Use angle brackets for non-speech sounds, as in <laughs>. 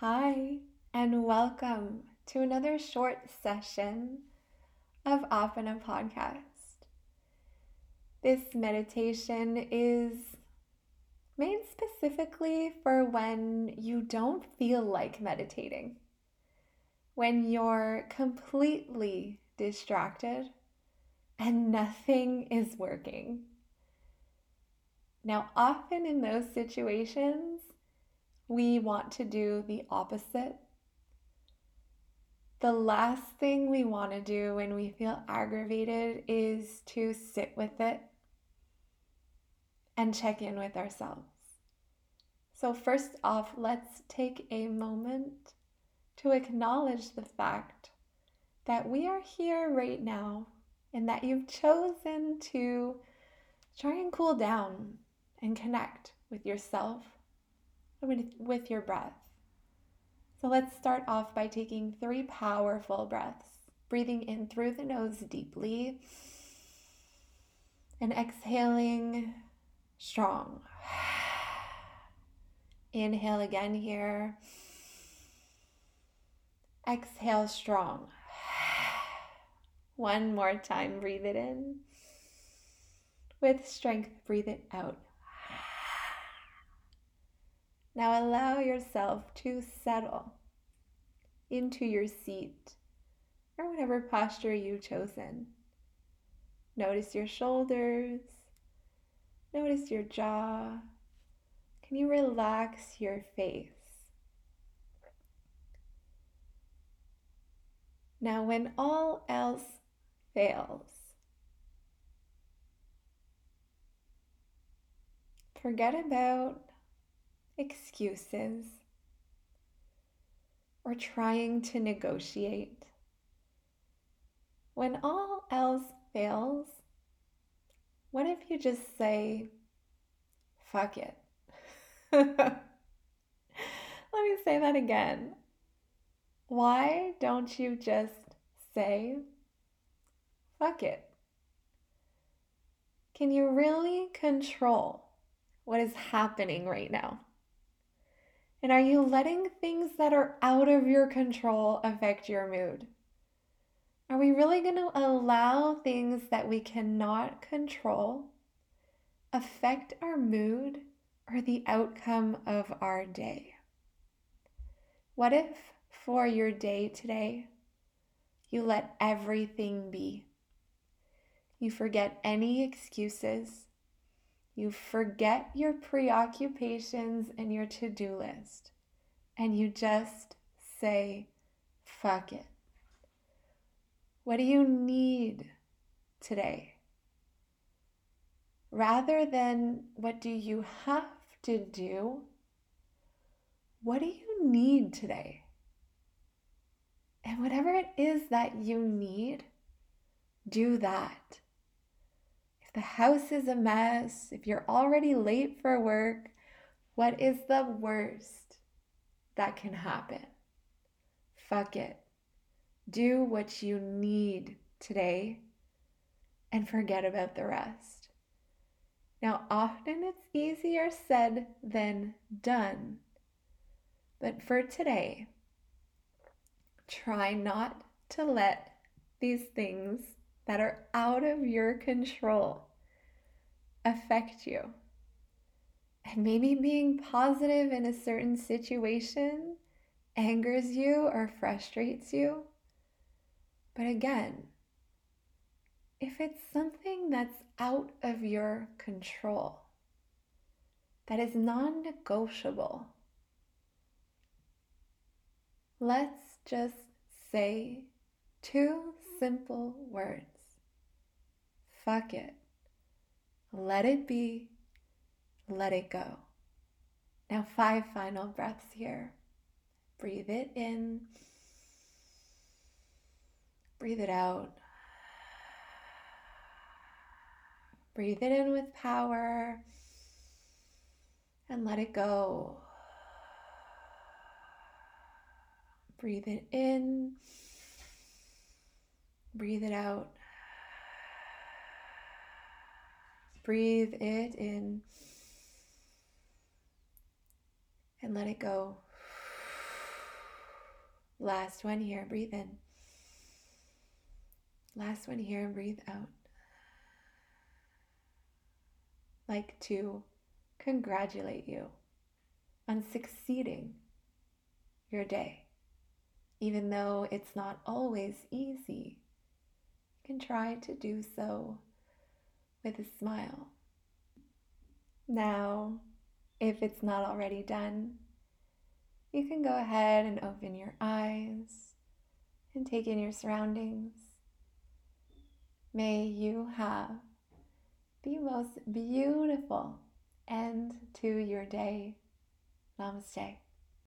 Hi, and welcome to another short session of Apana Podcast. This meditation is made specifically for when you don't feel like meditating, when you're completely distracted and nothing is working. Now, often in those situations, we want to do the opposite. The last thing we want to do when we feel aggravated is to sit with it and check in with ourselves. So, first off, let's take a moment to acknowledge the fact that we are here right now and that you've chosen to try and cool down and connect with yourself with your breath. So, let's start off by taking three powerful breaths, breathing in through the nose deeply and exhaling strong. Inhale again here. Exhale strong. One more time, breathe it in. With strength, breathe it out. Now allow yourself to settle into your seat or whatever posture you've chosen. Notice your shoulders, notice your jaw. Can you relax your face? Now, when all else fails, forget about excuses or trying to negotiate. When all else fails, what if you just say, fuck it? <laughs> Let me say that again. Why don't you just say, fuck it? Can you really control what is happening right now? And are you letting things that are out of your control affect your mood? Are we really going to allow things that we cannot control affect our mood or the outcome of our day? What if for your day today you let everything be? You forget any excuses you forget your preoccupations and your to do list, and you just say, fuck it. What do you need today? Rather than what do you have to do, what do you need today? And whatever it is that you need, do that the house is a mess, if you're already late for work, what is the worst that can happen? Fuck it. Do what you need today and forget about the rest. Now, often it's easier said than done. But for today, try not to let these things that are out of your control affect you. And maybe being positive in a certain situation angers you or frustrates you. But again, if it's something that's out of your control, that is non negotiable, let's just say two simple words fuck it. Let it be. Let it go. Now, five final breaths here. Breathe it in. Breathe it out. Breathe it in with power and let it go. Breathe it in. Breathe it out. Breathe it in and let it go. Last one here, breathe in. Last one here, breathe out. Like to congratulate you on succeeding your day. Even though it's not always easy, you can try to do so with a smile. Now, if it's not already done, you can go ahead and open your eyes and take in your surroundings. May you have the most beautiful end to your day. Namaste.